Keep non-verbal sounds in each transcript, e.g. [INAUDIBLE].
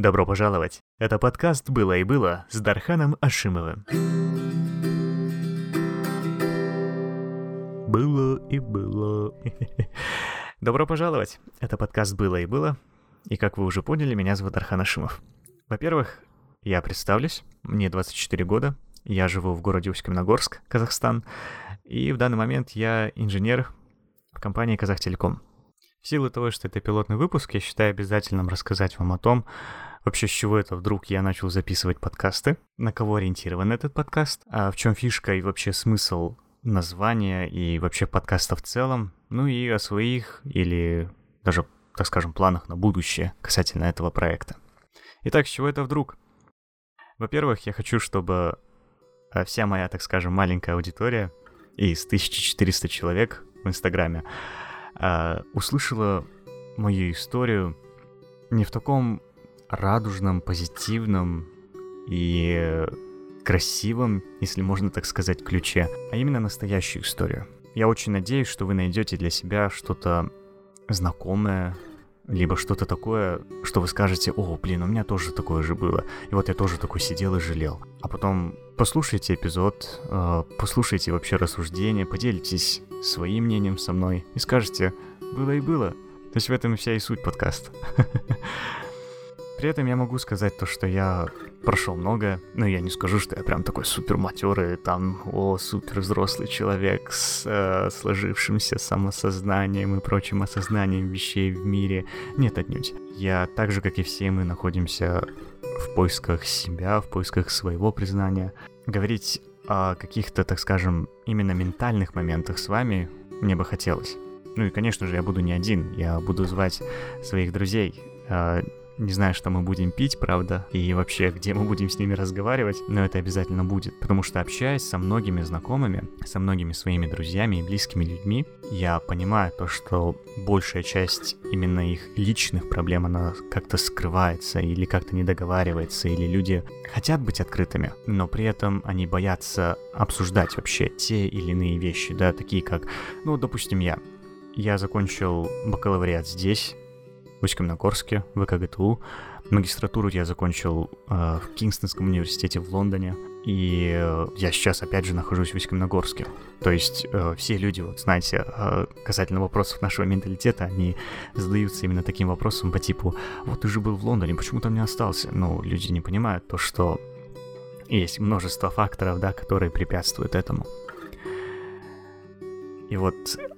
Добро пожаловать! Это подкаст «Было и было» с Дарханом Ашимовым. Было и было. [LAUGHS] Добро пожаловать! Это подкаст «Было и было». И как вы уже поняли, меня зовут Дархан Ашимов. Во-первых, я представлюсь. Мне 24 года. Я живу в городе Усть-Каменогорск, Казахстан. И в данный момент я инженер в компании Казахтелеком. В силу того, что это пилотный выпуск, я считаю обязательным рассказать вам о том, вообще с чего это вдруг я начал записывать подкасты, на кого ориентирован этот подкаст, а в чем фишка и вообще смысл названия и вообще подкаста в целом, ну и о своих или даже, так скажем, планах на будущее касательно этого проекта. Итак, с чего это вдруг? Во-первых, я хочу, чтобы а, вся моя, так скажем, маленькая аудитория из 1400 человек в Инстаграме э, услышала мою историю не в таком радужном, позитивном и красивом, если можно так сказать, ключе, а именно настоящую историю. Я очень надеюсь, что вы найдете для себя что-то знакомое, либо что-то такое, что вы скажете, о, блин, у меня тоже такое же было. И вот я тоже такой сидел и жалел. А потом послушайте эпизод, э, послушайте вообще рассуждения, поделитесь своим мнением со мной и скажете, было и было. То есть в этом вся и суть подкаста. [LAUGHS] При этом я могу сказать то, что я прошел многое, но я не скажу, что я прям такой супер матерый, там, о, супер взрослый человек с э, сложившимся самосознанием и прочим осознанием вещей в мире. Нет, отнюдь. Я так же, как и все мы, находимся в поисках себя, в поисках своего признания. Говорить о каких-то, так скажем, именно ментальных моментах с вами мне бы хотелось. Ну и, конечно же, я буду не один, я буду звать своих друзей, а, не знаю, что мы будем пить, правда, и вообще, где мы будем с ними разговаривать, но это обязательно будет, потому что общаясь со многими знакомыми, со многими своими друзьями и близкими людьми, я понимаю то, что большая часть именно их личных проблем, она как-то скрывается или как-то не договаривается, или люди хотят быть открытыми, но при этом они боятся обсуждать вообще те или иные вещи, да, такие как, ну, допустим, я. Я закончил бакалавриат здесь, в Усть-Каменогорске, в ВКГТУ. Магистратуру я закончил э, в Кингстонском университете в Лондоне. И э, я сейчас, опять же, нахожусь в Усть-Каменогорске. То есть э, все люди, вот знаете, э, касательно вопросов нашего менталитета, они задаются именно таким вопросом по типу «Вот ты же был в Лондоне, почему там не остался?» Ну, люди не понимают то, что есть множество факторов, да, которые препятствуют этому. И вот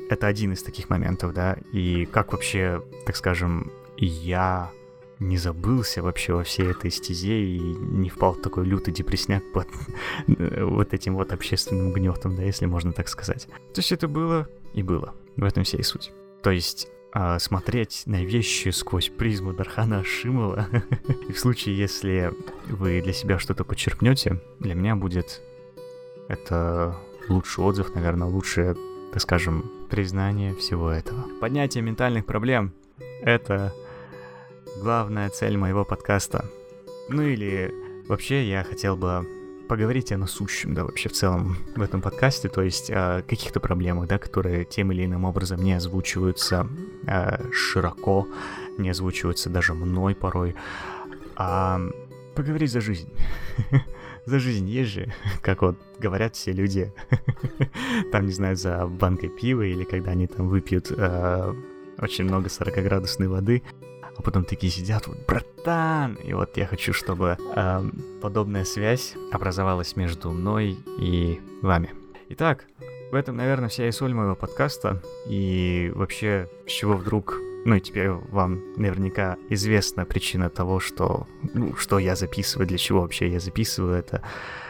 это один из таких моментов, да, и как вообще, так скажем, я не забылся вообще во всей этой стезе и не впал в такой лютый депресняк под вот этим вот общественным гнетом, да, если можно так сказать. То есть это было и было. В этом вся и суть. То есть а, смотреть на вещи сквозь призму Дархана Ашимова. [LAUGHS] и в случае, если вы для себя что-то подчеркнете, для меня будет это лучший отзыв, наверное, лучшее так скажем, признание всего этого. Поднятие ментальных проблем — это главная цель моего подкаста. Ну или вообще я хотел бы поговорить о насущем, да, вообще в целом в этом подкасте, то есть о каких-то проблемах, да, которые тем или иным образом не озвучиваются э, широко, не озвучиваются даже мной порой, а поговорить за жизнь. [LAUGHS] за жизнь есть же, [LAUGHS] как вот говорят все люди, [LAUGHS] там, не знаю, за банкой пива или когда они там выпьют э, очень много 40-градусной воды, а потом такие сидят, вот, братан! И вот я хочу, чтобы э, подобная связь образовалась между мной и вами. Итак, в этом, наверное, вся и соль моего подкаста. И вообще, с чего вдруг ну и теперь вам наверняка известна причина того, что, ну, что я записываю, для чего вообще я записываю это.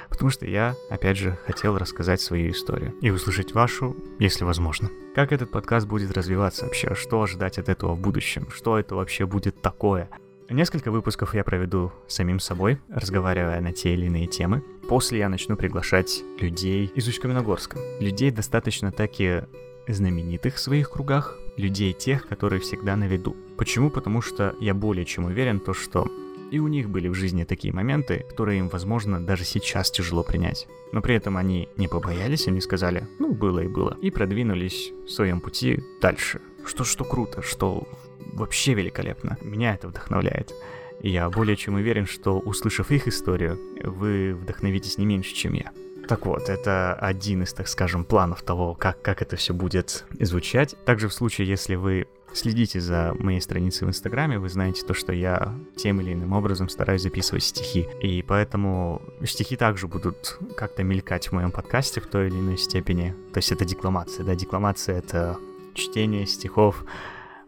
Потому что я, опять же, хотел рассказать свою историю и услышать вашу, если возможно. Как этот подкаст будет развиваться вообще, что ожидать от этого в будущем, что это вообще будет такое. Несколько выпусков я проведу самим собой, разговаривая на те или иные темы. После я начну приглашать людей из Усть-Каменогорска. Людей достаточно таки знаменитых в своих кругах, людей тех, которые всегда на виду. Почему? Потому что я более чем уверен, то, что и у них были в жизни такие моменты, которые им, возможно, даже сейчас тяжело принять. Но при этом они не побоялись, они сказали, ну, было и было, и продвинулись в своем пути дальше. Что, что круто, что вообще великолепно. Меня это вдохновляет. я более чем уверен, что, услышав их историю, вы вдохновитесь не меньше, чем я. Так вот, это один из, так скажем, планов того, как, как это все будет звучать. Также в случае, если вы следите за моей страницей в Инстаграме, вы знаете то, что я тем или иным образом стараюсь записывать стихи. И поэтому стихи также будут как-то мелькать в моем подкасте в той или иной степени. То есть это декламация, да, декламация — это чтение стихов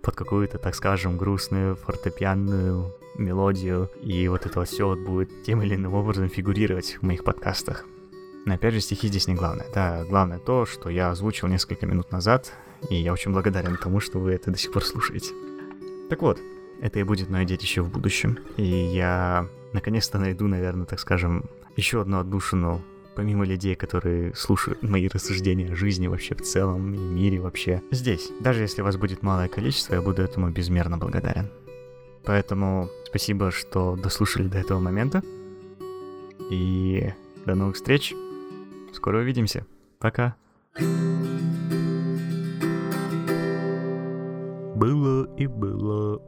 под какую-то, так скажем, грустную фортепианную мелодию, и вот это все вот будет тем или иным образом фигурировать в моих подкастах. Но опять же, стихи здесь не главное. Да, главное то, что я озвучил несколько минут назад, и я очень благодарен тому, что вы это до сих пор слушаете. Так вот, это и будет мое детище в будущем. И я наконец-то найду, наверное, так скажем, еще одну отдушину, помимо людей, которые слушают мои рассуждения о жизни вообще в целом и мире вообще. Здесь, даже если вас будет малое количество, я буду этому безмерно благодарен. Поэтому спасибо, что дослушали до этого момента. И до новых встреч. Скоро увидимся. Пока. Было и было.